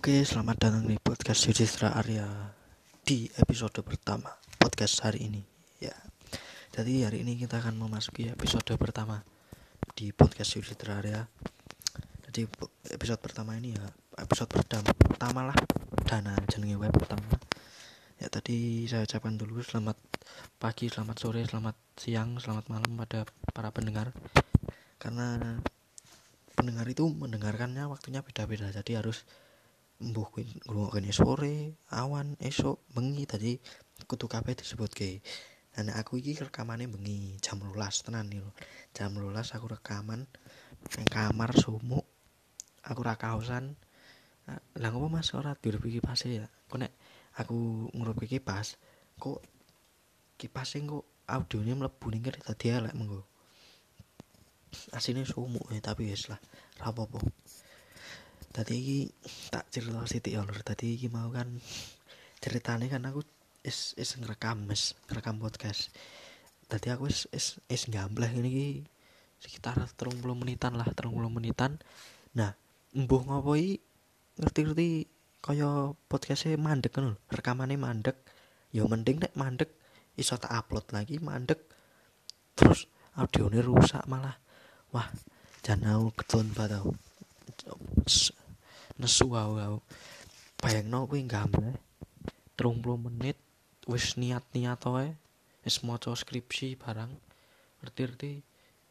Oke, selamat datang di podcast Yudhistira Arya di episode pertama podcast hari ini. Ya, jadi hari ini kita akan memasuki episode pertama di podcast Yudhistira Arya. Jadi episode pertama ini ya episode pertama, pertama lah dana jenenge web pertama. Ya tadi saya ucapkan dulu selamat pagi, selamat sore, selamat siang, selamat malam pada para pendengar. Karena pendengar itu mendengarkannya waktunya beda-beda jadi harus mbuh kuwi ngrungokne sore, awan, esok, bengi tadi kutu kabeh disebutke. Nah aku iki rekamane bengi jam 12 tenan nih Jam 12 aku rekaman nang kamar sumuk. Aku ra kaosan. Lah ngopo Mas ora diurup kipas ya? Kok nek aku ngurup kipas kok kipas kok audionya mlebu ning kene dadi elek mengko. Asine sumuk ya tapi wis lah, ra apa-apa. Tadi iki tak cerita sithik ya lur tadi iki mau kan ceritane kan aku is is ngerekam mes ngerekam podcast. Tadi aku is is is gambleh ini iki sekitar 30 menitan lah 30 menitan. Nah mbuh ngopo iki? Ngerti-ngerti kaya podcastnya mandek kan rekamannya mandek. Ya mending nek mandek iso tak upload lagi mandek. Terus audionya rusak malah. Wah jangan keton tau nesu aku aku bayangno kuwi gambar 30 menit wis niat-niat wae wis maca skripsi barang ngerti-ngerti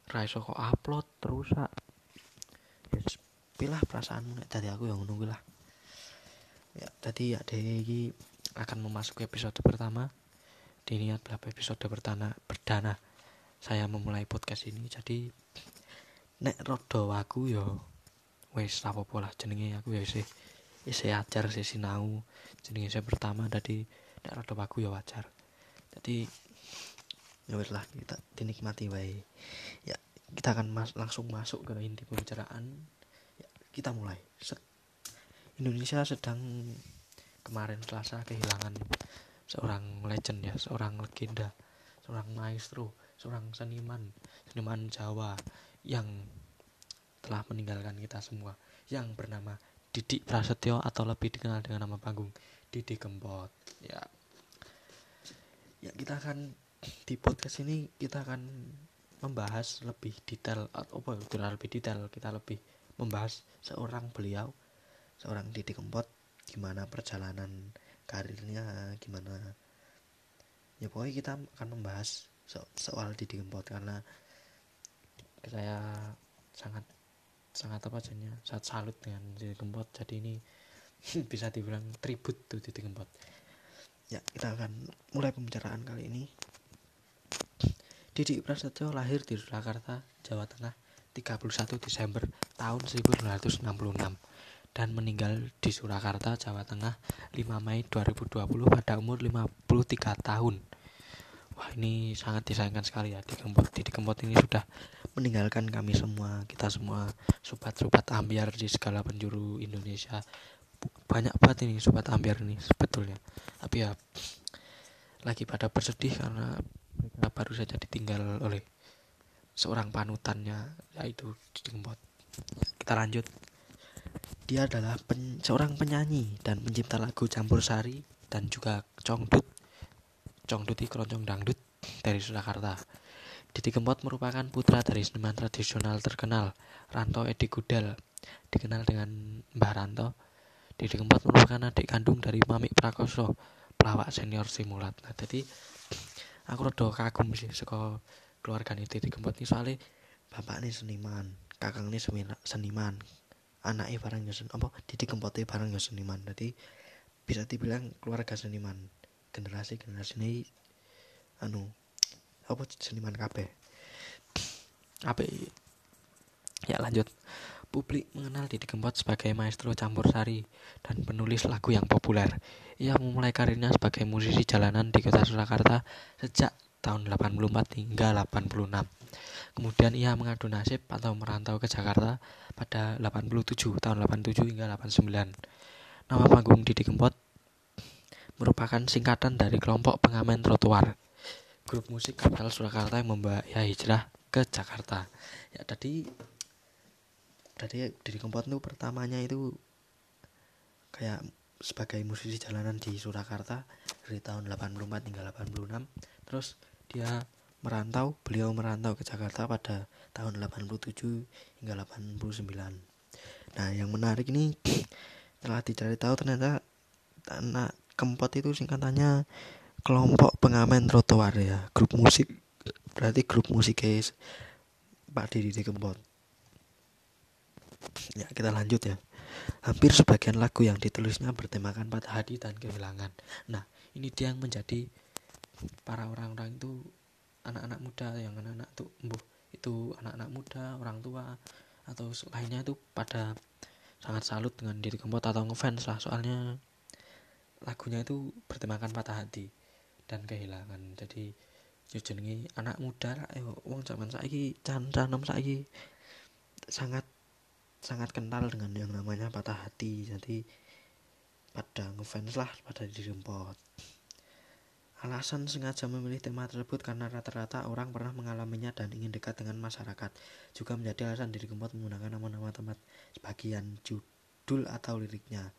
ra iso kok upload terus wis pilah perasaanmu nek tadi aku yang nunggu lah. Ya tadi ya iki akan memasuki episode pertama. Di niat berapa episode pertama perdana saya memulai podcast ini. Jadi nek rodo aku yo wis apa-apa lah jenenge. Aku ya isih isih ajar sih sinau. Jenenge saya pertama tadi nek rada aku ya wajar. Jadi ya wis lah kita dinikmati wae. Ya kita akan mas langsung masuk ke inti pembicaraan. Ya, kita mulai. Set. Indonesia sedang kemarin Selasa kehilangan seorang legend ya seorang legenda seorang maestro seorang seniman seniman Jawa yang telah meninggalkan kita semua yang bernama Didik Prasetyo atau lebih dikenal dengan nama panggung Didi Kempot ya. Ya kita akan di podcast ini kita akan membahas lebih detail atau apa ya lebih detail kita lebih membahas seorang beliau seorang Didi Kempot gimana perjalanan karirnya gimana ya pokoknya kita akan membahas so soal Didi Kempot karena saya sangat sangat apa jadinya sangat salut dengan Didi Kempot jadi ini bisa dibilang tribut tuh Didi Kempot ya kita akan mulai pembicaraan kali ini. Didi Prasetyo lahir di Surakarta Jawa Tengah 31 Desember tahun 1966 dan meninggal di Surakarta Jawa Tengah 5 Mei 2020 pada umur 53 tahun. Wah ini sangat disayangkan sekali ya di Kempot di Kempot ini sudah meninggalkan kami semua kita semua sobat-sobat ambiar di segala penjuru Indonesia. Banyak banget ini sobat ambiar ini sebetulnya. Tapi ya lagi pada bersedih karena mereka baru saja ditinggal oleh seorang panutannya yaitu di Kempot kita lanjut. Dia adalah pen, seorang penyanyi dan pencipta lagu campur sari dan juga congdut Congduti Keroncong Dangdut dari Surakarta. Didi Kempot merupakan putra dari seniman tradisional terkenal Ranto Edi Gudel, dikenal dengan Mbah Ranto. Didi Kempot merupakan adik kandung dari Mamik Prakoso, pelawak senior simulat. Nah, jadi aku rada kagum sih saka keluarga Didi Kempot ini soalnya bapaknya seniman, kakangnya seniman, anaknya barang ya apa Didi Kempotnya barang ya seniman. Jadi bisa dibilang keluarga seniman generasi generasi ini anu apa seniman kabeh? Apa ya lanjut. Publik mengenal Didi Kempot sebagai maestro campur sari dan penulis lagu yang populer. Ia memulai karirnya sebagai musisi jalanan di kota Surakarta sejak tahun 84 hingga 86 kemudian ia mengadu nasib atau merantau ke Jakarta pada 87 tahun 87 hingga 89 nama panggung Didi Kempot merupakan singkatan dari kelompok pengamen trotoar grup musik asal Surakarta yang membawa ya hijrah ke Jakarta. Ya tadi tadi dari Kempot itu pertamanya itu kayak sebagai musisi jalanan di Surakarta dari tahun 84 hingga 86 terus dia merantau beliau merantau ke Jakarta pada tahun 87 hingga 89 nah yang menarik ini telah dicari tahu ternyata anak kempot itu singkatannya kelompok pengamen trotoar ya. Grup musik berarti grup musik guys Pak Didi Kempot. Ya kita lanjut ya. Hampir sebagian lagu yang ditulisnya bertemakan patah hati dan kehilangan. Nah ini dia yang menjadi para orang-orang itu anak-anak muda yang anak-anak tuh embuh itu anak-anak muda orang tua atau lainnya itu pada sangat salut dengan diri kempot atau ngefans lah. Soalnya lagunya itu bertemakan patah hati dan kehilangan jadi jenenge anak muda lah eh wong zaman saiki can-canem saiki sangat sangat kental dengan yang namanya patah hati jadi pada ngefans lah pada dirempot Alasan sengaja memilih tema tersebut karena rata-rata orang pernah mengalaminya dan ingin dekat dengan masyarakat. Juga menjadi alasan diri Kempot menggunakan nama-nama tempat sebagian judul atau liriknya.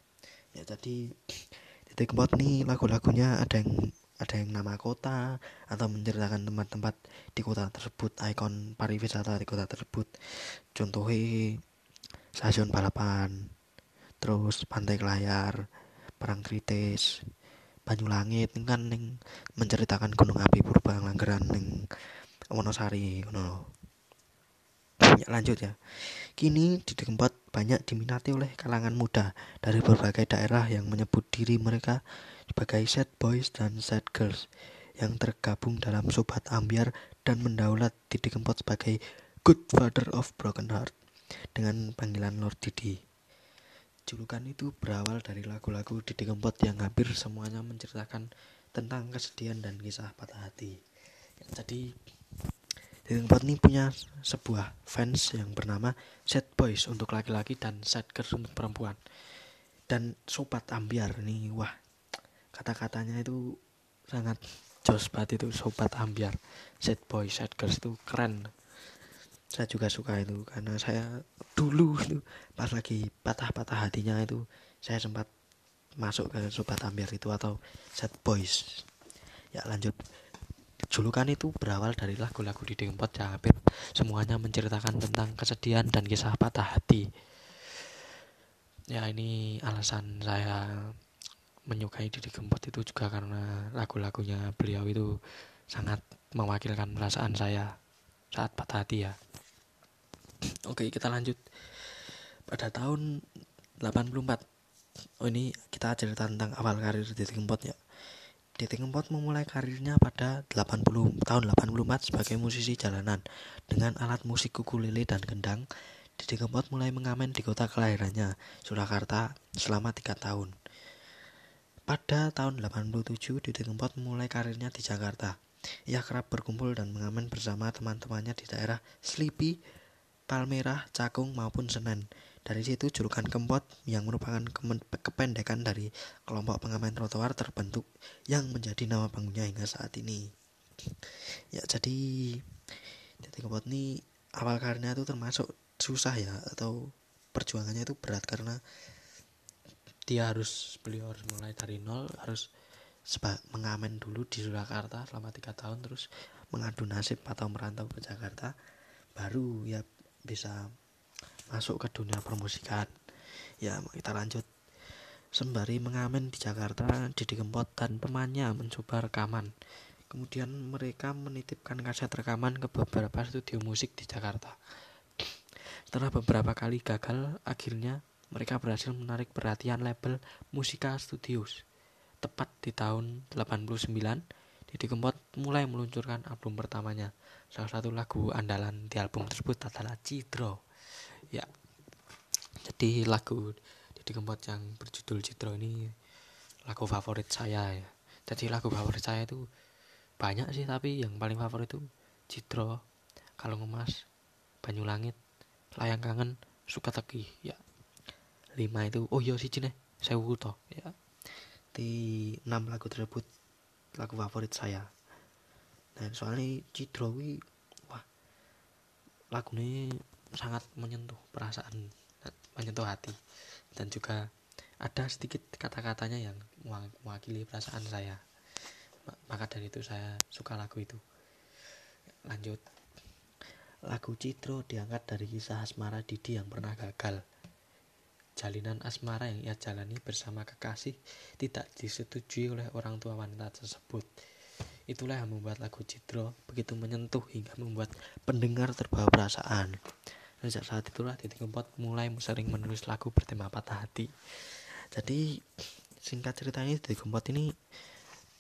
Ya jadi Didi Kempot nih lagu-lagunya ada yang ada yang nama kota atau menceritakan tempat-tempat di kota tersebut, ikon pariwisata di kota tersebut. Contohnya stasiun balapan terus pantai layar perang kritis Banyulangit kan ning menceritakan gunung api purba langgeran ning Wonosari ngono ya, lanjut ya kini di tempat banyak diminati oleh kalangan muda dari berbagai daerah yang menyebut diri mereka sebagai set boys dan set girls yang tergabung dalam sobat ambiar dan mendaulat di Kempot sebagai good father of broken heart dengan panggilan Lord Didi. Julukan itu berawal dari lagu-lagu Didi Kempot yang hampir semuanya menceritakan tentang kesedihan dan kisah patah hati. Jadi Didi Kempot ini punya sebuah fans yang bernama Set Boys untuk laki-laki dan Set Girls untuk perempuan. Dan Sobat Ambiar nih, wah kata-katanya itu sangat jos banget itu Sobat Ambiar. Set Boys, Set Girls itu keren. Saya juga suka itu karena saya dulu itu pas lagi patah-patah hatinya itu saya sempat masuk ke sobat ambiar itu atau set boys. Ya lanjut. Julukan itu berawal dari lagu-lagu di Dengpot yang hampir semuanya menceritakan tentang kesedihan dan kisah patah hati. Ya ini alasan saya menyukai Didi Kempot itu juga karena lagu-lagunya beliau itu sangat mewakilkan perasaan saya saat patah hati ya Oke, kita lanjut. Pada tahun 84. Oh, ini kita cerita tentang awal karir Didi Kempot ya. Didi Kempot memulai karirnya pada 80 tahun 84 sebagai musisi jalanan dengan alat musik ukulele dan gendang. Didi Kempot mulai mengamen di kota kelahirannya, Surakarta, selama tiga tahun. Pada tahun 87, Didi Kempot mulai karirnya di Jakarta. Ia kerap berkumpul dan mengamen bersama teman-temannya di daerah Sleepy, Palmerah, Cakung maupun Senen. Dari situ julukan Kempot yang merupakan kependekan dari kelompok pengamen trotoar terbentuk yang menjadi nama panggungnya hingga saat ini. Ya jadi jadi Kempot ini awal karirnya itu termasuk susah ya atau perjuangannya itu berat karena dia harus beliau harus mulai dari nol harus sebab mengamen dulu di Surakarta selama tiga tahun terus mengadu nasib atau merantau ke Jakarta baru ya bisa masuk ke dunia permusikan. Ya kita lanjut. Sembari mengamen di Jakarta Didi Kempot dan temannya mencoba rekaman. Kemudian mereka menitipkan kaset rekaman ke beberapa studio musik di Jakarta. Setelah beberapa kali gagal akhirnya mereka berhasil menarik perhatian label Musika Studios. Tepat di tahun 89 Didi Kempot mulai meluncurkan album pertamanya. Salah satu lagu andalan di album tersebut adalah Citro. Ya jadi lagu Didi Kempot yang berjudul Citro ini lagu favorit saya ya. Jadi lagu favorit saya itu banyak sih tapi yang paling favorit itu Citro kalau ngemas Banyulangit layang kangen suka teki ya lima itu oh iya sih cine saya toh ya. Di enam lagu tersebut lagu favorit saya. Dan soalnya Cidro wah lagu ini sangat menyentuh perasaan menyentuh hati. Dan juga ada sedikit kata-katanya yang mewakili perasaan saya. Maka dari itu saya suka lagu itu. Lanjut. Lagu Citro diangkat dari kisah asmara Didi yang pernah gagal jalinan asmara yang ia jalani bersama kekasih tidak disetujui oleh orang tua wanita tersebut. Itulah yang membuat lagu Citro begitu menyentuh hingga membuat pendengar terbawa perasaan. Sejak saat itulah Didi Kempot mulai sering menulis lagu bertema patah hati. Jadi singkat ceritanya di Gempot ini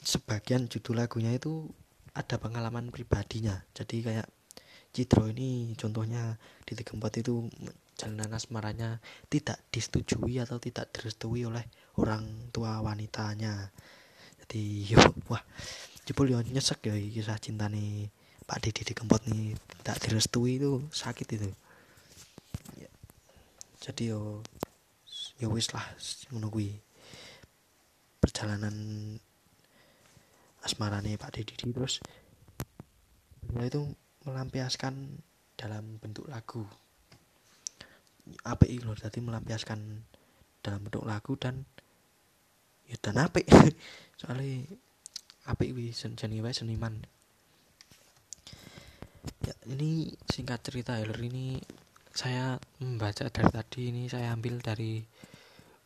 sebagian judul lagunya itu ada pengalaman pribadinya. Jadi kayak Citro ini contohnya di Gempot itu jalanan asmaranya tidak disetujui atau tidak direstui oleh orang tua wanitanya. Jadi yo wah jebul yo nyesek ya kisah cinta nih Pak Didi di Gempot nih tidak direstui itu sakit itu. Ya. jadi yo ya wis lah menunggu perjalanan asmarane Pak Deddy terus beliau itu melampiaskan dalam bentuk lagu apa loh tadi melampiaskan dalam bentuk lagu dan ya dan apa soalnya apa ini seni seniman. Ya ini singkat cerita Heller ini saya membaca dari tadi ini saya ambil dari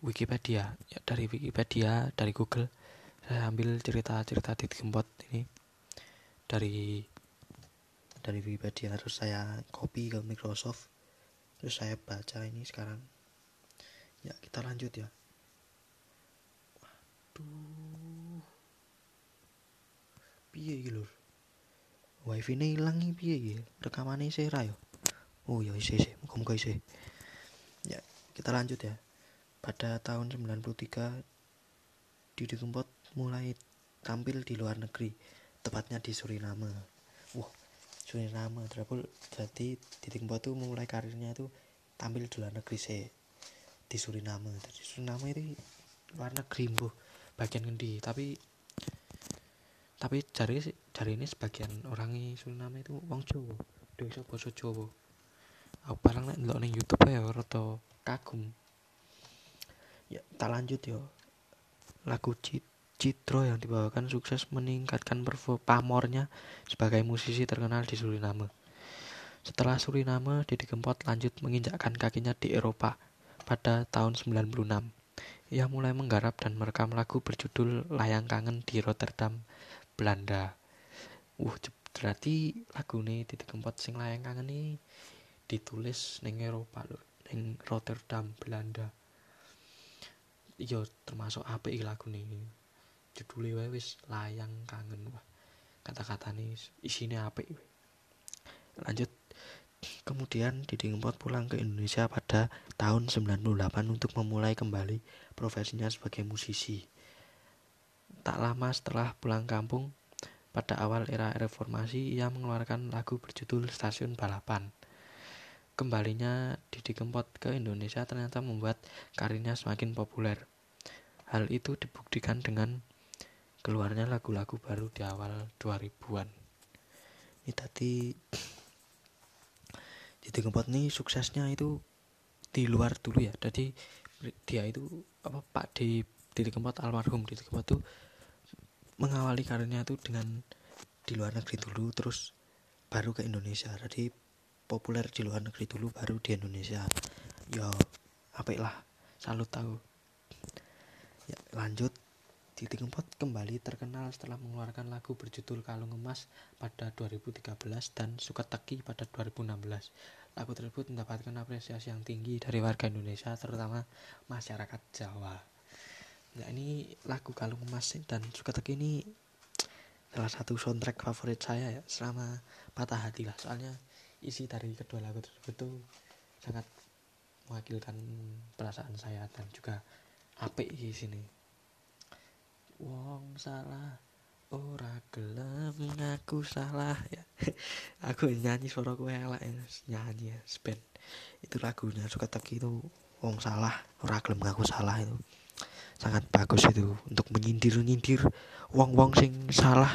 Wikipedia. Ya dari Wikipedia dari Google. Saya ambil cerita-cerita di Gembot ini dari dari Wikipedia. Terus saya copy ke Microsoft terus saya baca ini sekarang. Ya kita lanjut ya. Waduh. Piye gitu wifi ini hilang nih piye gitu rekamannya saya ya? Oh ya isi isi muka isi ya kita lanjut ya. Pada tahun 93, Didi Kempot mulai tampil di luar negeri, tepatnya di Suriname. Suriname, terus jadi Didi Kempot tuh mulai karirnya itu tampil di luar negeri sih di Suriname. Jadi Suriname itu luar negeri bu, bagian ngendi. Tapi tapi cari cari ini sebagian orang Suriname itu wong Jawa, desa basa Jawa. Aku paling nek ndelok YouTube ya rada kagum ya tak lanjut yo lagu Citro yang dibawakan sukses meningkatkan pamornya sebagai musisi terkenal di Suriname. Setelah Suriname, Didi Kempot lanjut menginjakkan kakinya di Eropa pada tahun 96. Ia mulai menggarap dan merekam lagu berjudul Layang Kangen di Rotterdam, Belanda. Uh, berarti lagu ini Didi Kempot sing Layang Kangen ini ditulis neng Eropa neng Rotterdam, Belanda iya termasuk apa iki lagu nih judulnya wae wis layang kangen. Wah kata-kata nih isinya apa lanjut. Kemudian Didi Kempot pulang ke Indonesia pada tahun 98 untuk memulai kembali profesinya sebagai musisi. Tak lama setelah pulang kampung pada awal era reformasi ia mengeluarkan lagu berjudul Stasiun Balapan. Kembalinya Didi Kempot ke Indonesia ternyata membuat karirnya semakin populer. Hal itu dibuktikan dengan keluarnya lagu-lagu baru di awal 2000-an. Ini tadi Didi Kempot nih suksesnya itu di luar dulu ya. Jadi dia itu apa Pak di Didi Kempot almarhum Didi Kempot tuh mengawali karirnya itu dengan di luar negeri dulu terus baru ke Indonesia. Jadi populer di luar negeri dulu baru di Indonesia ya apa lah salut tahu ya lanjut Titi Kempot kembali terkenal setelah mengeluarkan lagu berjudul Kalung Emas pada 2013 dan Suka Teki pada 2016. Lagu tersebut mendapatkan apresiasi yang tinggi dari warga Indonesia terutama masyarakat Jawa. Nah ini lagu Kalung Emas dan Suka Teki ini salah satu soundtrack favorit saya ya selama patah hati lah soalnya isi dari kedua lagu tersebut itu sangat mewakilkan perasaan saya dan juga apik di sini wong salah ora gelem ngaku salah ya. Aku nyanyi suara gue elak ya. Nyanyi ya. Spend itu lagunya suka teki itu wong salah ora gelem ngaku salah itu. Sangat bagus itu untuk menyindir nyindir wong wong sing salah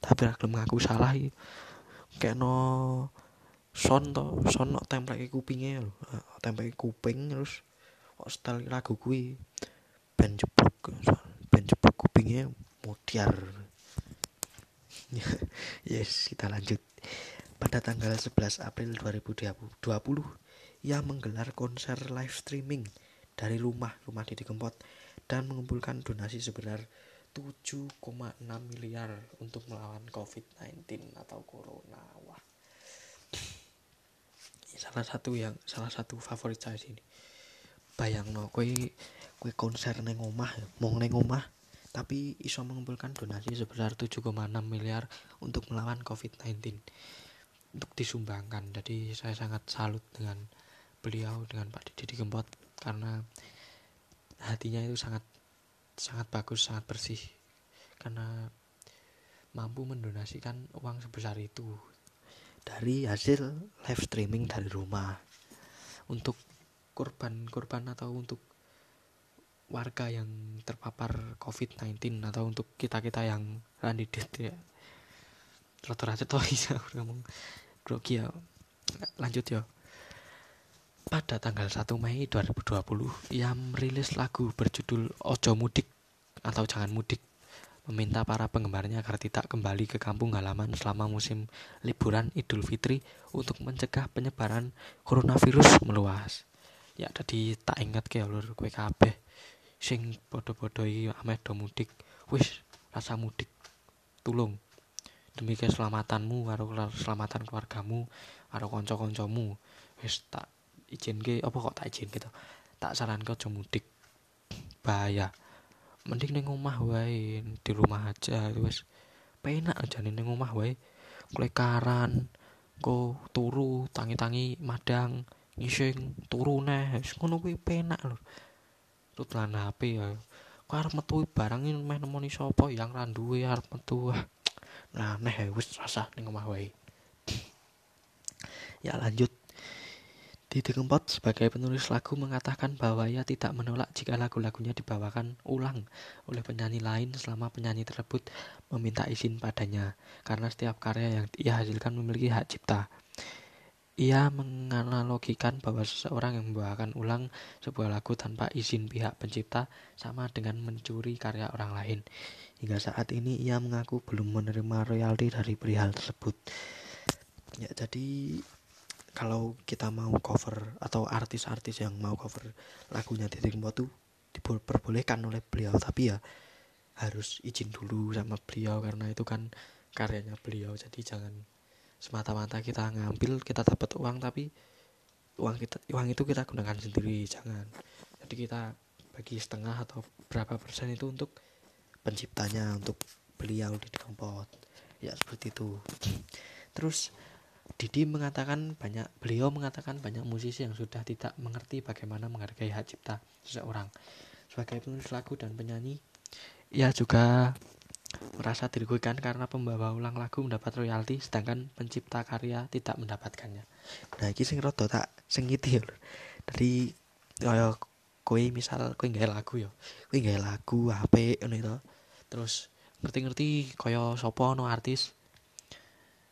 tapi ora gelem ngaku salah kayak no son to son template kupingnya lho. Template kuping terus kok setel lagu kuwi ben jeblok jeblok kupingnya mutiar yes kita lanjut. Pada tanggal 11 April 2020 ia menggelar konser live streaming dari rumah rumah di Kempot dan mengumpulkan donasi sebesar 7,6 miliar untuk melawan COVID-19 atau corona. Wah. Salah satu yang salah satu favorit saya sini bayang no kue kue konser neng omah mau neng omah tapi iso mengumpulkan donasi sebesar 7,6 miliar untuk melawan COVID-19 untuk disumbangkan jadi saya sangat salut dengan beliau dengan Pak Didi Kempot karena hatinya itu sangat sangat bagus sangat bersih. Karena mampu mendonasikan uang sebesar itu dari hasil live streaming dari rumah. Untuk korban-korban atau untuk warga yang terpapar COVID-19 atau untuk kita-kita yang randidet ya. Rata-rata toh bisa ngomong grogi ya. Lanjut ya. Pada tanggal 1 Mei 2020 ia merilis lagu berjudul Ojo Mudik atau Jangan Mudik. Meminta para penggemarnya agar tidak kembali ke kampung halaman selama musim liburan Idul Fitri untuk mencegah penyebaran coronavirus meluas. Ya tadi tak ingat ke ulur kue kabeh sing podo-podo iki ameh do mudik. Wis rasa mudik. Tulung demi keselamatanmu karo keselamatan keluargamu karo kanca-kancamu. Wis tak izin ke apa kok tak izin gitu. Tak saran ke mudik. Bahaya mending neng omah wae di rumah aja wes penak aja nih neng omah wae klekaran ko turu tangi-tangi madang ngising turu neh wis ngono kuwi penak lho. Tut lan HP ya. Kok arep metu barang ini meh nemoni sapa? Yang ra duwe arep metu. Nah neh wis rasa ning omah wae. Ya lanjut. Didi Kempot sebagai penulis lagu mengatakan bahwa ia tidak menolak jika lagu-lagunya dibawakan ulang oleh penyanyi lain selama penyanyi tersebut meminta izin padanya karena setiap karya yang ia hasilkan memiliki hak cipta. Ia menganalogikan bahwa seseorang yang membawakan ulang sebuah lagu tanpa izin pihak pencipta sama dengan mencuri karya orang lain. Hingga saat ini ia mengaku belum menerima royalti dari perihal tersebut. Ya jadi kalau kita mau cover atau artis-artis yang mau cover lagunya Titik Kempot tuh diperbolehkan oleh beliau tapi ya harus izin dulu sama beliau karena itu kan karyanya beliau jadi jangan semata-mata kita ngambil kita dapat uang tapi uang kita uang itu kita gunakan sendiri jangan. Jadi kita bagi setengah atau berapa persen itu untuk penciptanya untuk beliau di Kempot ya seperti itu. Terus Didi mengatakan banyak beliau mengatakan banyak musisi yang sudah tidak mengerti bagaimana menghargai hak cipta seseorang. Sebagai penulis lagu dan penyanyi, ia juga merasa dirugikan karena pembawa ulang lagu mendapat royalti sedangkan pencipta karya tidak mendapatkannya. Nah, iki sing rada tak sing ya. Dari kaya kowe misal kowe gawe lagu ya. Kowe gawe lagu HP ngono itu. Terus ngerti-ngerti kaya sapa no artis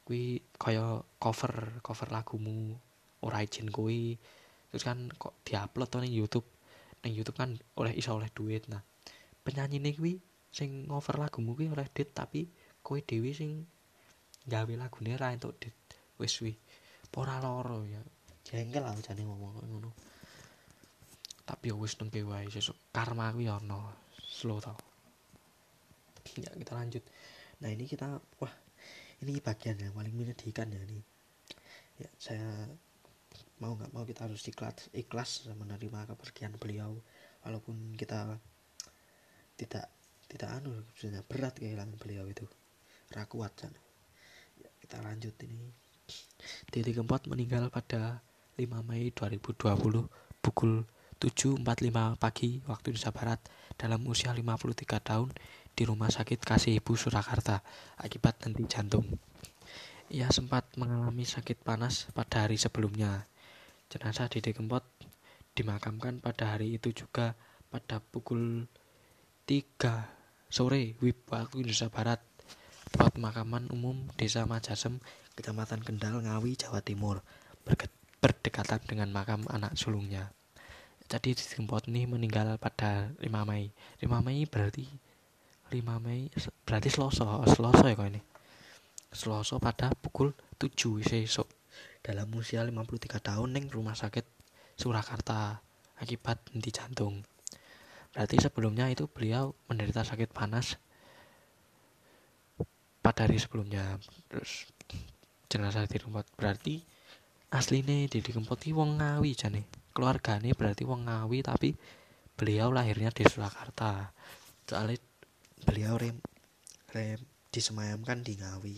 kuwi kaya cover cover lagumu ora izin kuwi terus kan kok diupload to ning YouTube ning YouTube kan oleh iso oleh duit nah penyanyi nih kuwi sing cover lagumu kuwi oleh duit tapi kowe dhewe sing gawe lagune ra entuk duit wis wi ora loro ya? Jengkel lah jane ngomong ngono. Tapi ya wis nengke wae karma kuwi ono slow tau. Ya kita lanjut. Nah ini kita wah ini bagian yang paling menyedihkan ya ini. Ya saya mau nggak mau kita harus ikhlas ikhlas menerima kepergian beliau walaupun kita tidak tidak anu sebenarnya berat kehilangan beliau itu rakuat kan ya, kita lanjut ini Didi Kempot meninggal pada 5 Mei 2020 pukul 7.45 pagi waktu Indonesia Barat dalam usia 53 tahun di Rumah Sakit Kasih Ibu Surakarta akibat henti jantung. Ia sempat mengalami sakit panas pada hari sebelumnya. Jenazah Dede Kempot dimakamkan pada hari itu juga pada pukul 3 sore WIB waktu Indonesia Barat. Tempat pemakaman umum Desa Majasem, Kecamatan Kendal, Ngawi, Jawa Timur, berdekatan dengan makam anak sulungnya. jadi ini meninggal pada 5 Mei. 5 Mei berarti 5 Mei berarti Selasa Selasa ya kok ini? Selasa pada pukul 7 esok. Dalam usia 53 tahun neng rumah sakit Surakarta akibat henti jantung berarti sebelumnya itu beliau menderita sakit panas. Pada hari sebelumnya terus jenazah Didi Kempot berarti aslinya Didi Kempot wong Ngawi jane. Keluarganya berarti wong Ngawi tapi beliau lahirnya di Surakarta. Soalnya beliau rem rem disemayamkan di Ngawi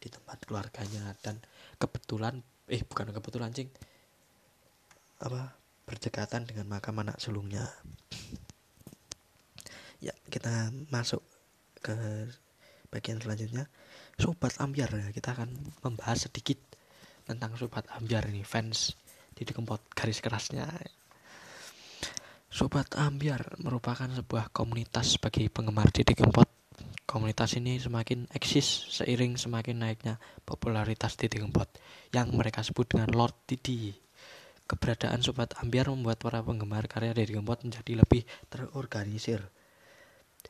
di tempat keluarganya. Dan kebetulan eh bukan kebetulan cing. Apa? Berdekatan dengan makam anak sulungnya ya kita masuk ke bagian selanjutnya sobat ambiar kita akan membahas sedikit tentang sobat ambiar ini fans di Kempot garis kerasnya Sobat Ambiar merupakan sebuah komunitas bagi penggemar Didi Kempot. Komunitas ini semakin eksis seiring semakin naiknya popularitas Didi Kempot yang mereka sebut dengan Lord Didi. Keberadaan Sobat Ambiar membuat para penggemar karya Didi Kempot menjadi lebih terorganisir.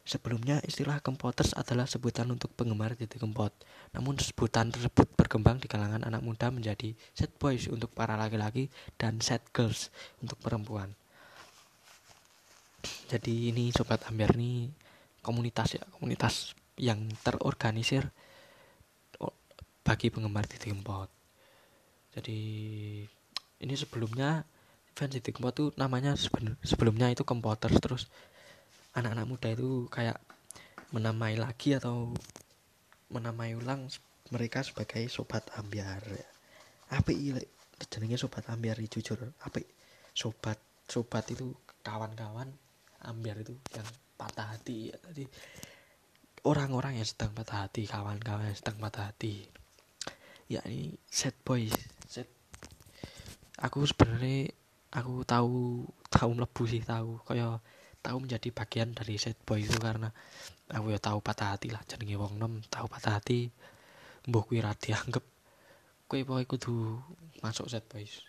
Sebelumnya istilah Kempoters adalah sebutan untuk penggemar Didi Kempot. Namun sebutan tersebut berkembang di kalangan anak muda menjadi set boys untuk para laki-laki dan set girls untuk perempuan. Jadi ini sobat Ambiar nih komunitas ya, komunitas yang terorganisir bagi penggemar Didi Kempot. Jadi ini sebelumnya fans Didi Kempot tuh namanya sebelumnya itu Kempoters terus anak-anak muda itu kayak menamai lagi atau menamai ulang mereka sebagai sobat ambiar apa ile jenenge sobat ambiar jujur. Apa sobat sobat itu kawan-kawan ambiar itu yang patah hati ya. Tadi orang-orang yang sedang patah hati kawan-kawan yang sedang patah hati ya ini set boy set aku sebenarnya aku tahu tahu lebu sih tahu. Kayak tahu menjadi bagian dari set boy itu karena aku ya tahu patah hati lah jenenge wong nom tahu patah hati mbok kuwi ra dianggep kowe pokoke kudu masuk set boys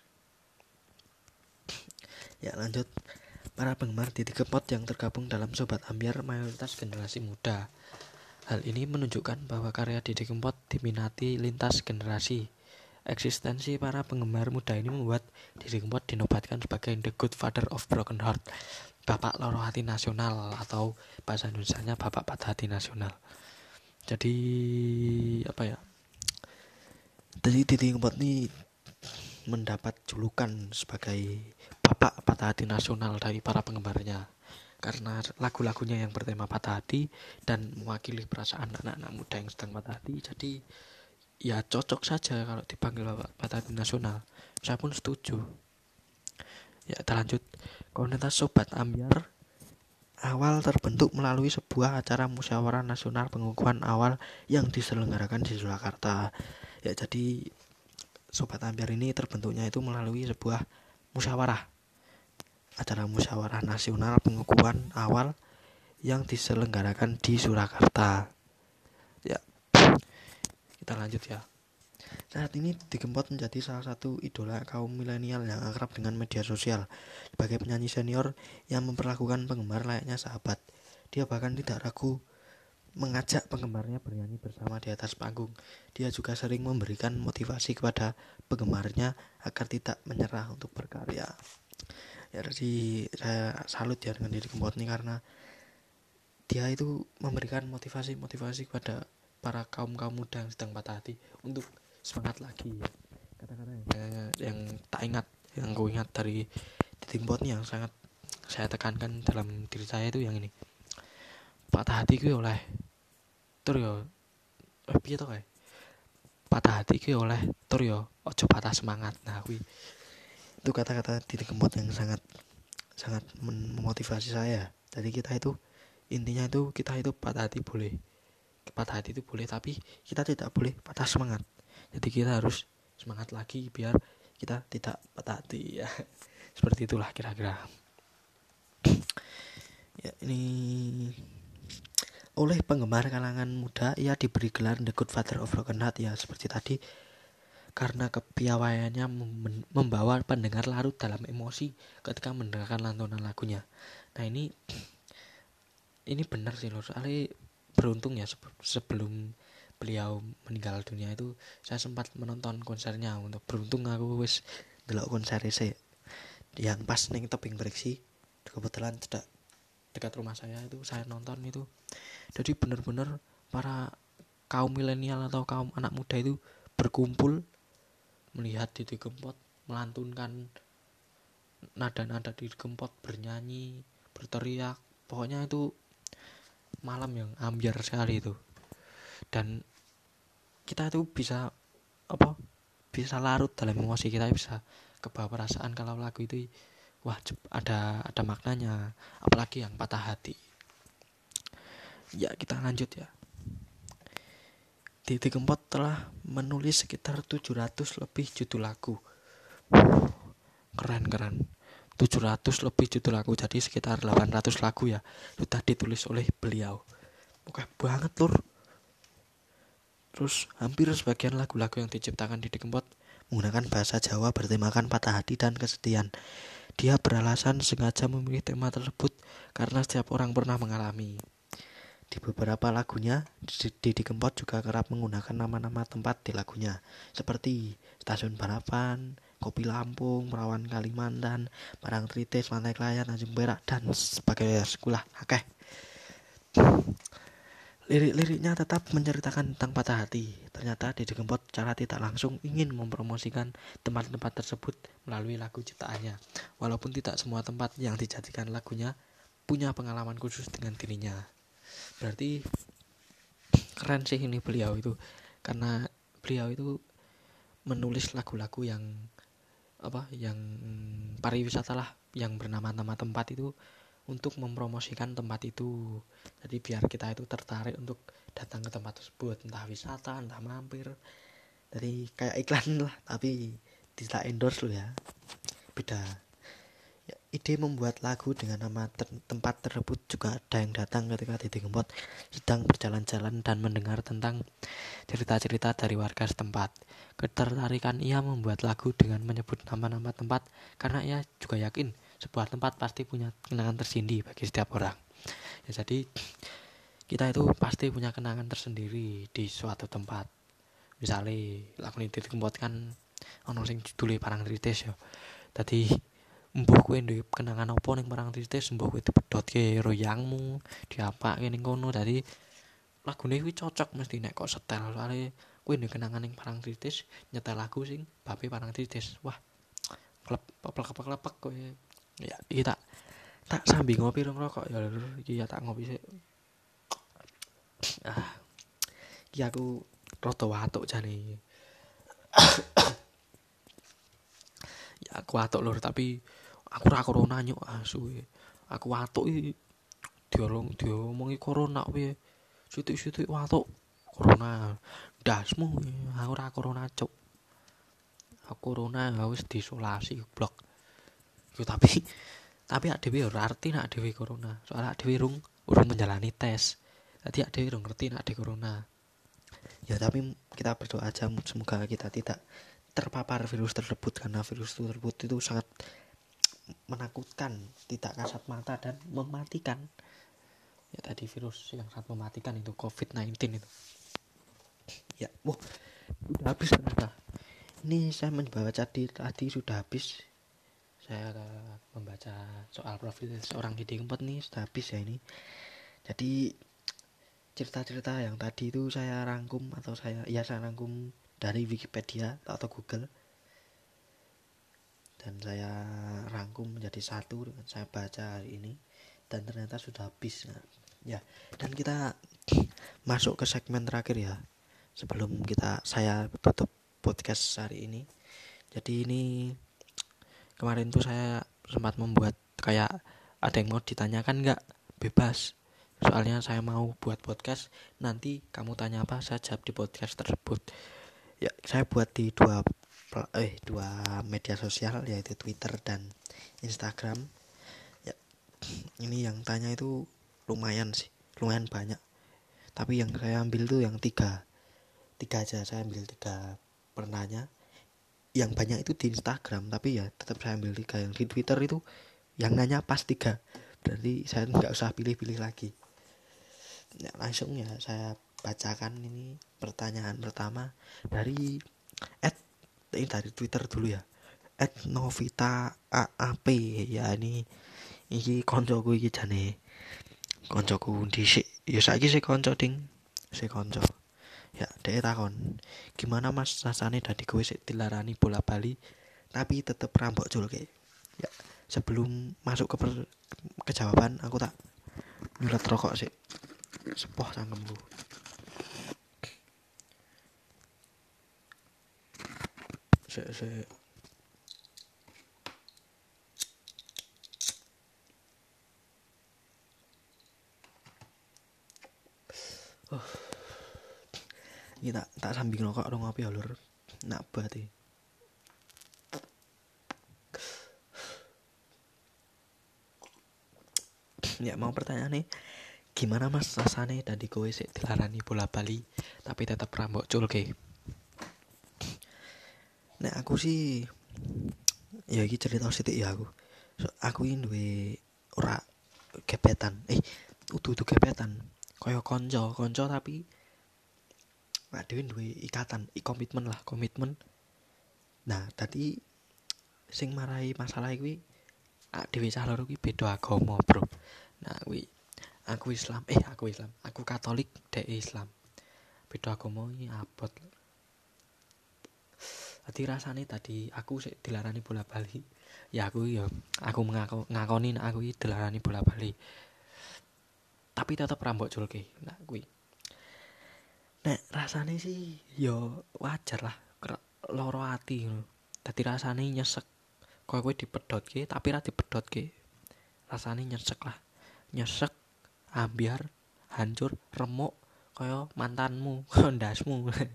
ya lanjut. Para penggemar titik kepot yang tergabung dalam sobat ambiar mayoritas generasi muda. Hal ini menunjukkan bahwa karya Didi Kempot diminati lintas generasi eksistensi para penggemar muda ini membuat Didi Kempot dinobatkan sebagai the good father of broken heart Bapak Loro Hati Nasional atau bahasa Indonesia-nya Bapak Patah Hati Nasional. Jadi apa ya? Jadi Didi Kempot ini mendapat julukan sebagai Bapak Patah Hati Nasional dari para penggemarnya karena lagu-lagunya yang bertema patah hati dan mewakili perasaan anak-anak muda yang sedang patah hati jadi ya cocok saja kalau dipanggil Bapak Patah Hati Nasional. Saya pun setuju. Ya kita lanjut. Komunitas sobat ambiar awal terbentuk melalui sebuah acara musyawarah nasional pengukuhan awal yang diselenggarakan di Surakarta. Ya jadi sobat ambiar ini terbentuknya itu melalui sebuah musyawarah. Acara musyawarah nasional pengukuhan awal yang diselenggarakan di Surakarta kita lanjut ya saat ini Digempot menjadi salah satu idola kaum milenial yang akrab dengan media sosial. Sebagai penyanyi senior yang memperlakukan penggemar layaknya sahabat, dia bahkan tidak ragu mengajak penggemarnya bernyanyi bersama di atas panggung. Dia juga sering memberikan motivasi kepada penggemarnya agar tidak menyerah untuk berkarya. Ya, jadi saya salut ya dengan diri Kempot ini karena dia itu memberikan motivasi-motivasi kepada para kaum kaum muda yang sedang patah hati untuk semangat lagi. Kata-kata yang, yang tak ingat yang gue ingat dari titik nih yang sangat saya tekankan dalam diri saya itu yang ini. Patah hati gue oleh tur yo eh piye to kae? Patah hati gue oleh tur yo ojo patah semangat. Nah gue itu kata-kata titik kempot yang sangat sangat memotivasi saya. Jadi kita itu intinya itu kita itu patah hati boleh patah hati itu boleh tapi kita tidak boleh patah semangat. Jadi kita harus semangat lagi biar kita tidak patah hati ya. Seperti itulah kira-kira. Ya ini oleh penggemar kalangan muda ia diberi gelar The Good Father of Broken Heart ya seperti tadi. Karena kepiawaiannya membawa pendengar larut dalam emosi ketika mendengarkan lantunan lagunya. Nah ini ini benar sih loh. Soalnya beruntung ya sebelum beliau meninggal dunia itu saya sempat menonton konsernya. Untuk beruntung aku wis delok konser sih yang pas neng tebing breksi. Kebetulan tidak dekat rumah saya itu saya nonton itu. Jadi benar-benar para kaum milenial atau kaum anak muda itu berkumpul melihat Didi Kempot melantunkan nada-nada Didi Kempot bernyanyi berteriak. Pokoknya itu malam yang ambiar sekali itu dan kita itu bisa apa bisa larut dalam emosi kita bisa kebawa perasaan kalau lagu itu wah ada ada maknanya apalagi yang patah hati ya kita lanjut ya Didi Kempot telah menulis sekitar 700 lebih judul lagu. Keren keren. 700 lebih judul lagu jadi sekitar 800 lagu ya sudah ditulis oleh beliau. Oke banget lur. Terus hampir sebagian lagu-lagu yang diciptakan Didi Kempot menggunakan bahasa Jawa bertemakan patah hati dan kesedihan. Dia beralasan sengaja memilih tema tersebut karena setiap orang pernah mengalami. Di beberapa lagunya, Didi Kempot juga kerap menggunakan nama-nama tempat di lagunya, seperti Stasiun Balapan, Kopi Lampung, Perawan Kalimantan, Parang Tritis, Pantai Klayan, Tanjung Perak, dan sebagainya. Sekolah, oke. Lirik-liriknya tetap menceritakan tentang patah hati. Ternyata Didi Kempot cara tidak langsung ingin mempromosikan tempat-tempat tersebut melalui lagu ciptaannya. Walaupun tidak semua tempat yang dijadikan lagunya punya pengalaman khusus dengan dirinya berarti keren sih ini beliau itu karena beliau itu menulis lagu-lagu yang apa yang pariwisata lah yang bernama-nama tempat itu untuk mempromosikan tempat itu. Jadi biar kita itu tertarik untuk datang ke tempat tersebut entah wisata entah mampir. Jadi kayak iklan lah tapi tidak endorse lo ya. Beda ide membuat lagu dengan nama ter tempat tersebut juga ada yang datang ketika Didi Kempot sedang berjalan-jalan dan mendengar tentang cerita-cerita dari warga setempat. Ketertarikan ia membuat lagu dengan menyebut nama-nama tempat karena ia juga yakin sebuah tempat pasti punya kenangan tersendiri bagi setiap orang. Ya, jadi kita itu pasti punya kenangan tersendiri di suatu tempat. Misalnya lagu ini Didi Kempot kan ono sing judulnya Parang Tritis ya. Tadi mbuh kowe duwe kenangan apa ning Parang Tritis mbuh kowe dipedhotke royangmu diapake ning kono dadi lagune kuwi cocok mesti nek kok setel. Soalnya kowe duwe kenangan ning Parang Tritis nyetel lagu sing bape Parang Tritis wah klep klep klep kowe. Ya iki tak tak sambil ngopi rong rokok. Ya iki ya tak ngopi sih ah iki aku rada watuk jane ya aku watuk lur tapi aku ora corona nyuk asu aku watuk iki. Diolong diomongi corona piye? Sithik-sithik watuk corona. Dasmu aku ora corona cuk. Aku corona wis diisolasi blok yo tapi tapi ak dhewe ora arti nek dhewe corona. Soalnya ak dhewe urung urung menjalani tes. Tadi ak dhewe urung ngerti nek corona. Ya tapi kita berdoa aja semoga kita tidak terpapar virus tersebut. Karena virus tersebut itu sangat menakutkan, tidak kasat mata dan mematikan. Ya tadi virus yang sangat mematikan itu COVID-19 itu. Ya, wah, udah habis ternyata. Ini saya membaca tadi, tadi sudah habis. Saya membaca soal profil seorang Didi Kempot nih sudah habis ya ini. Jadi cerita-cerita yang tadi itu saya rangkum atau saya ya saya rangkum dari Wikipedia atau Google dan saya rangkum menjadi satu dengan saya baca hari ini. Dan ternyata sudah habis ya dan kita masuk ke segmen terakhir ya sebelum kita saya tutup podcast hari ini. Jadi ini kemarin tuh saya sempat membuat kayak ada yang mau ditanyakan nggak? Bebas. Soalnya saya mau buat podcast nanti kamu tanya apa saya jawab di podcast tersebut. Ya saya buat di dua eh dua media sosial yaitu Twitter dan Instagram. Ya ini yang tanya itu lumayan sih lumayan banyak. Tapi yang saya ambil tuh yang tiga tiga aja saya ambil tiga pernahnya. Yang banyak itu di Instagram tapi ya tetap saya ambil tiga. Yang di Twitter itu yang nanya pas tiga. Berarti saya nggak usah pilih-pilih lagi. Ya, langsung ya saya bacakan ini pertanyaan pertama dari at ini dari Twitter dulu ya. At Novita AAP ya ini iki koncoku iki jane koncoku dhisik ya saiki sik konco ding. Sik konco. Ya dek takon gimana mas rasanya dari gue sih dilarani bola bali tapi tetep rambok julke? Ya sebelum masuk ke, per, ke jawaban aku tak nyulat rokok sih sepoh sanggemku se se oh. Ini tak tak sambing rokok dong apa ya lur nak berarti ya mau pertanyaan nih gimana mas rasanya tadi kowe sih dilarani bola bali tapi tetap rambut culke nah aku sih ya iki cerita sithik ya aku so, aku ini duwe ora gebetan eh utuh utuh gebetan koyo konco konco tapi Pak Dewi duwe ikatan, i komitmen lah, komitmen. Nah, tadi sing marai masalah kuwi ak dhewe loro kuwi beda agama, Bro. Nah, kuwi aku Islam, eh aku Islam, aku Katolik, dek Islam. Beda agama iki abot. Tadi rasane tadi aku sik dilarani bola bali. Ya aku ya aku mengaku ngakoni aku dilarani bola bali. Tapi tetap rambut julke. Nah, kuwi nek rasane sih yo wajar lah loro ati ngono dadi rasane nyesek kowe kowe dipedhotke tapi ra dipedhotke rasane nyesek lah nyesek ambiar hancur remuk kaya mantanmu ndasmu ya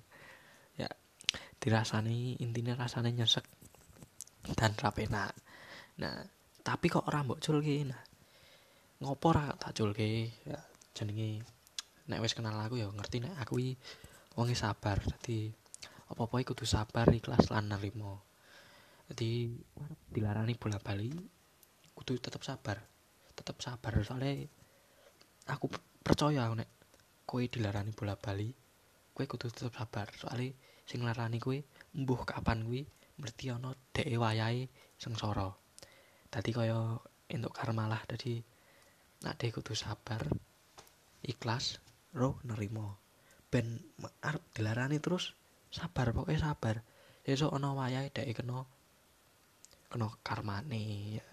dirasani intinya rasane nyesek dan rapena nah tapi kok ora mbok culke nah ngopo ra tak culke ya jenenge nek wis kenal aku ya ngerti nek aku iki wong sabar. Dadi apa-apa kudu sabar ikhlas lan nerimo jadi dilarani bola bali kudu tetap sabar. Tetap sabar. Soalnya aku percaya nek kowe dilarani bola bali kowe kudu tetap sabar. Soalnya sing larani kowe mbuh kapan kuwi berarti ana dhek wayahe sengsara. Dadi kaya entuk karma lah dadi nek kudu sabar ikhlas roh nerimo ben arep dilarani terus sabar pokoknya sabar. Esok ana wayahe dhek kena kena karmane. Ya.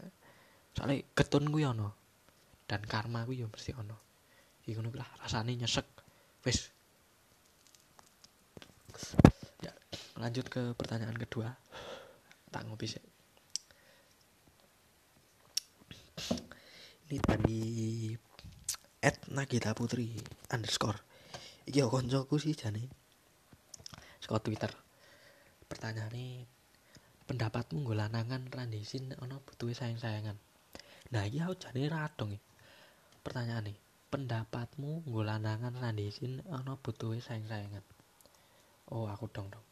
soalnya ketun kuwi ana dan karma kuwi yo mesti ana. Iki ngono lah rasane nyesek. Wis lanjut ke pertanyaan kedua. Tak ngopi sih. Ini tadi at Nagita Putri underscore. Iki yo koncoku sih jane? Saka Twitter. Pertanyaan ini pendapatmu gue lanangan randisin ono butuh sayang sayangan nah iya aku jane radong pertanyaan nih pendapatmu gue lanangan randisin ono butuh sayang sayangan oh aku dong dong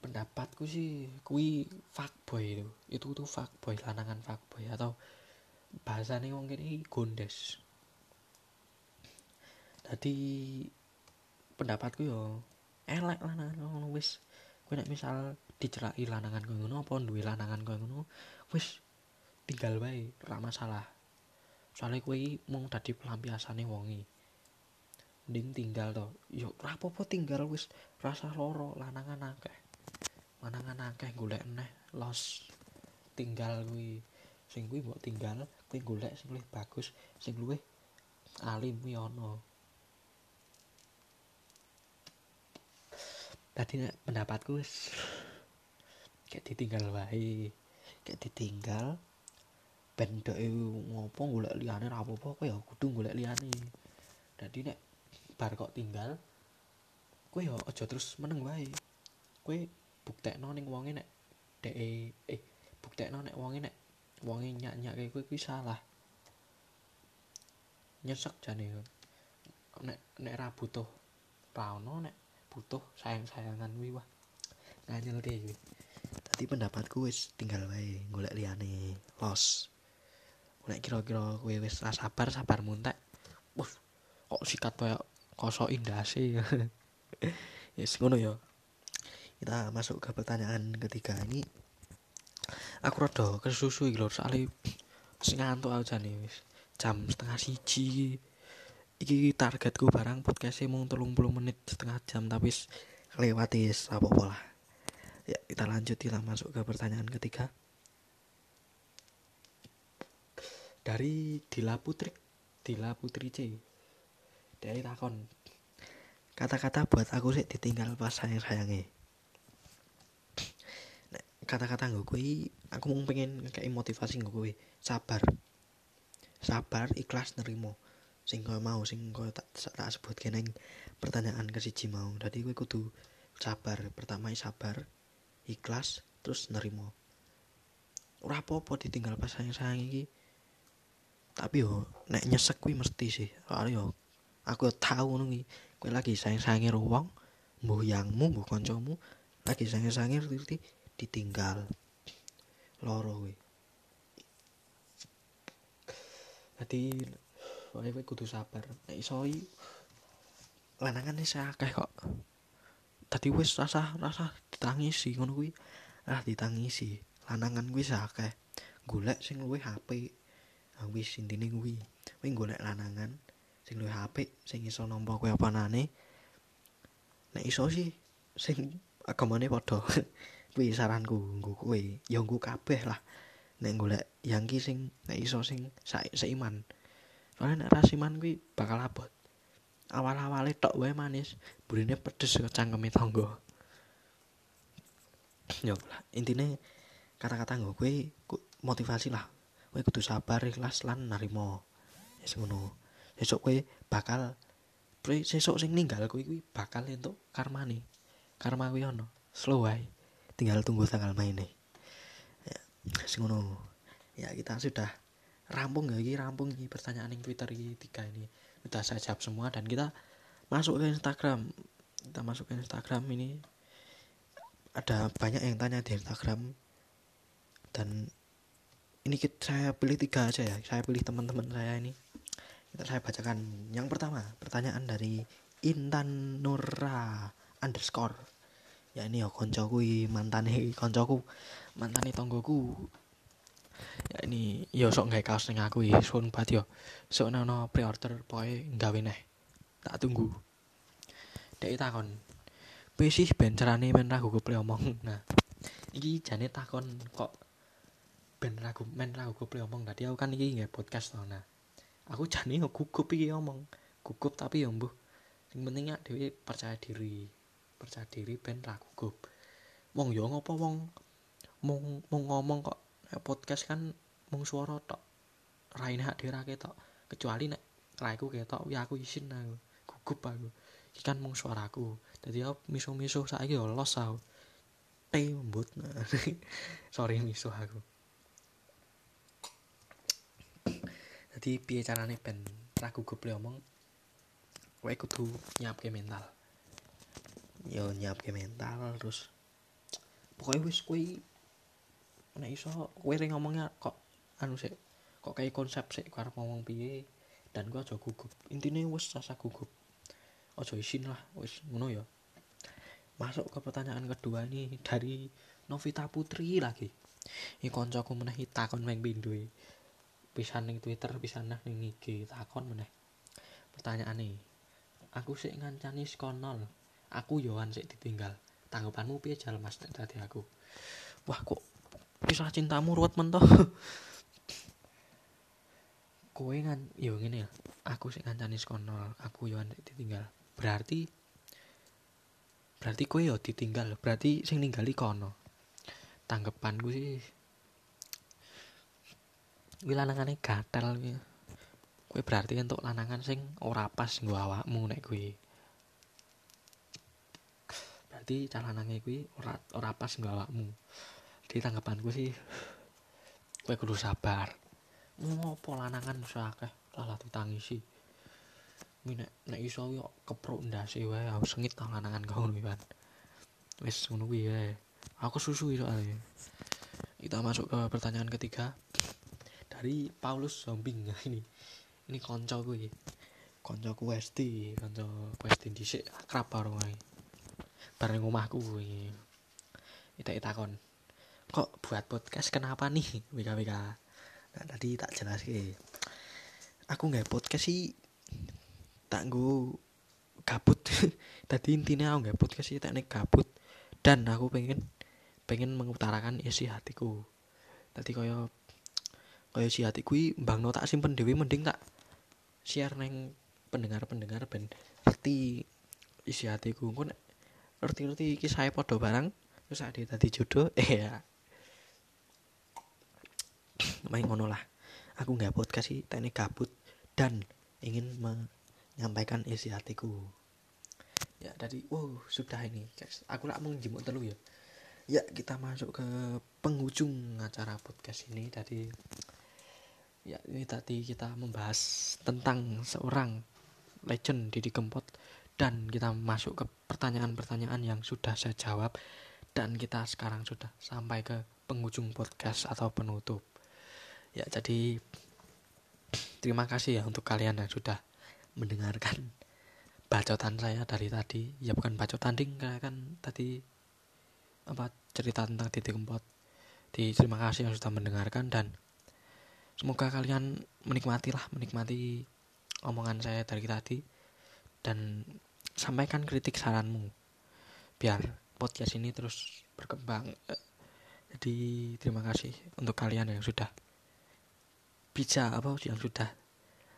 pendapatku sih kui fuckboy itu. Itu tuh fuckboy lanangan fuckboy. Atau bahasanya mungkin ini gondes. Tadi pendapatku yo elek lanangan ngono wis. Kowe nek misal diceraki lanangan kowe ngono apa duwe lanangan kowe ngono wis tinggal wae ora masalah. Soalnya kowe mung dadi pelampiasane wongi mending tinggal to. Yo ora apa-apa tinggal wis rasa loro lanangan akeh lanangan akeh golek neh los tinggal kuwi. Sing kuwi mbok tinggal kuwi golek sing luwih bagus sing luwih alim kuwi ana. Tadi pendapatku kayak ditinggal wae kayak ditinggal ben dek ngopo golek liyane ra apa-apa ya kudu golek liyane. Dadi nek bar kok tinggal kowe ya aja terus meneng wae. Kowe buktekno ning wonge nek dek eh buktekno nek wonge nek wonge nyak-nyak kowe kuwi salah nyesek jane nek nek ra butuh ra ono nek butuh sayang-sayangan kuwi wah nganyel kuwi Jadi pendapatku wis tinggal wae golek liyane los. Nek kira-kira kowe wis ra sabar sabar muntek. Wah, kok sikat koyo kosok indase. yes, ngono ya. Kita masuk ke pertanyaan ketiga ini. Aku rada kesusu iki lho, soalnya ngantuk aja nih. Jam setengah siji. Iki targetku barang podcastnya mung 30 menit setengah jam tapi lewati apa-apa lah. Ya, kita lanjut kita masuk ke pertanyaan ketiga. Dari Dila Putri, Dila Putri C. Dari takon. Kata-kata buat aku sih ditinggal pas sayang-sayangi. Kata-kata gue kui aku mau pengen kayak motivasi gue kui sabar. Sabar ikhlas nerimo. Sing mau sing kau tak tak sebut keneng pertanyaan ke siji mau. Jadi gue kudu sabar. Pertama sabar ikhlas terus nerimo. Ora apa-apa ditinggal pas sayang sayang iki. Tapi yo nek nyesek kuwi mesti sih. Soalnya yo aku yo tahu nungi kuwi. Lagi sayang sayangnya ruang mbuh yangmu mbuh koncomu lagi sayang sayangnya ngerti ditinggal. Loro kuwi. Dadi wae kowe kudu sabar. Nek iso lanangan wis akeh kok. Tadi wis rasa rasa ditangisi ngono kuwi. Ah ditangisi. Lanangan kuwi akeh golek sing luwih HP ah wis intine kuwi. Kowe golek lanangan sing luwih HP sing iso nampa kowe apanane nek iso sih sing agamane padha kuwi saranku nggo kowe ya nggo kabeh lah. Nek golek yang ki sing nek iso sing seiman. Soalnya nek rasiman kuwi bakal abot. Awal-awale tok wae manis burine pedes ke cangkeme tangga. Ya lah intine kata-kata nggo kowe motivasi lah. Kowe kudu sabar ikhlas lan narimo ya ngono. Sesuk kowe bakal sesuk sing ninggal kowe kuwi bakal entuk karmane. Karma kuwi ono slow wae tinggal tunggu tanggal main nih ya, ya kita sudah rampung lagi rampung nih pertanyaan yang twitter ini tiga ini. Sudah saya jawab semua dan kita masuk ke instagram. Kita masuk ke instagram ini. Ada banyak yang tanya di instagram. Dan ini kita saya pilih tiga aja ya. Saya pilih teman-teman saya ini. Kita saya bacakan. Yang pertama pertanyaan dari Intan Nura underscore ya ini ya koncoku mantane koncoku mantane tonggoku ya ini ya sok nggak kaos ning aku ya suwun banget yo sok nono pre-order pokoke gawe neh. Tak tunggu. Dek takon. Piye sih ben carane men ragu kuple omong? Nah iki jane takon kok ben ragu men ragu kuple omong. Tadi aku kan iki nggak podcast to nah. Aku jane gugup iki omong. Gugup tapi yo mbuh. Sing penting ya dhewe percaya diri percaya diri ben ra gugup wong yo ngopo wong? Mung mung ngomong kok podcast kan mung suara tok. Raine hak dhewe ketok. Kecuali nek raiku ketok ya aku isin aku gugup aku. Iki kan mung suaraku dadi aku misu-misu saiki yo los aku. Tembut sorry misu aku. Jadi piye carane ben ra gugup le omong? Kowe kudu nyiapke mental yo nyiapke mental terus pokoknya wis kuwi nek iso kowe ring ngomongnya kok anu sih kok kayak konsep sih karep ngomong piye dan gua aja gugup. Intinya wis rasa gugup. Aja isin lah wis ngono ya. Masuk ke pertanyaan kedua nih dari Novita Putri lagi. Ini koncoku menehi takon meng pindu bisa ning Twitter bisa ning IG takon meneh. Pertanyaan nih aku sih ngancani skonol aku Yohan sih ditinggal. Tanggapanmu piye jal mas tadi aku? Wah kok kisah cintamu ruwet mentoh kowe ngan yo ngene ya. Aku sih ngancani skonol aku sik ditinggal. Berarti berarti kowe yo ditinggal. Berarti sing ninggali kono. Tanggapanku sih kuwi lanangane gatel kuwi. Kowe berarti untuk lanangan sing ora pas nggo awakmu nek kuwi berarti calanange kuwi ora ora pas nggo awakmu. Di tanggapanku sih kowe kudu sabar. Ngopo lanangan iso akeh? Lah ditangisi nek nek iso yo kepruk ndase wae aku sengit ta lanangan kau kan wis ngono kuwi wae. Aku susui soalnya. Kita masuk ke pertanyaan ketiga. Dari Paulus Zombing. Nah ini ini konco gue konco Westi konco Westi dhisik akrab karo bareng omahku kuwi. Kita kon kok buat podcast kenapa nih? WKWK nah tadi tak jelas ke aku nggak podcast sih tak gue gabut. Tadi intinya aku nggak podcast sih tak nek gabut. Dan aku pengen pengen mengutarakan isi hatiku. Tadi koyo kaya si hati kui bang no tak simpen dewi mending tak share neng pendengar pendengar ben ngerti isi hatiku. Ku ngerti ngerti kisah podo barang terus ada tadi jodoh eh ya main ngono lah. Aku nggak podcast sih teknik kabut dan ingin menyampaikan isi hatiku. Ya dari wow sudah ini aku lah mau jemput telu ya. Ya kita masuk ke penghujung acara podcast ini. Tadi ya ini tadi kita membahas tentang seorang legend Didi Kempot dan kita masuk ke pertanyaan-pertanyaan yang sudah saya jawab dan kita sekarang sudah sampai ke penghujung podcast atau penutup. Ya jadi terima kasih ya untuk kalian yang sudah mendengarkan bacotan saya dari tadi. Ya bukan bacotan ding kan tadi apa cerita tentang Didi Kempot. Di terima kasih yang sudah mendengarkan dan semoga kalian menikmati lah menikmati omongan saya dari tadi. Dan sampaikan kritik saranmu. Biar podcast ini terus berkembang. Jadi terima kasih untuk kalian yang sudah bisa apa yang sudah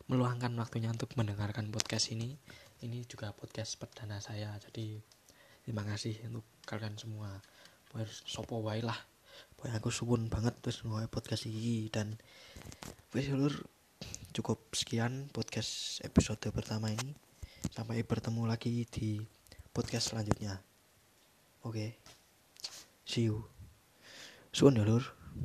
meluangkan waktunya untuk mendengarkan podcast ini. Ini juga podcast perdana saya. Jadi terima kasih untuk kalian semua. Biar sopo wae lah. Pokoknya aku suwun banget terus ngoe podcast ini. Dan seluruh cukup sekian podcast episode pertama ini. Sampai bertemu lagi di podcast selanjutnya. Oke. Okay. See you. Suwun ya, Lur.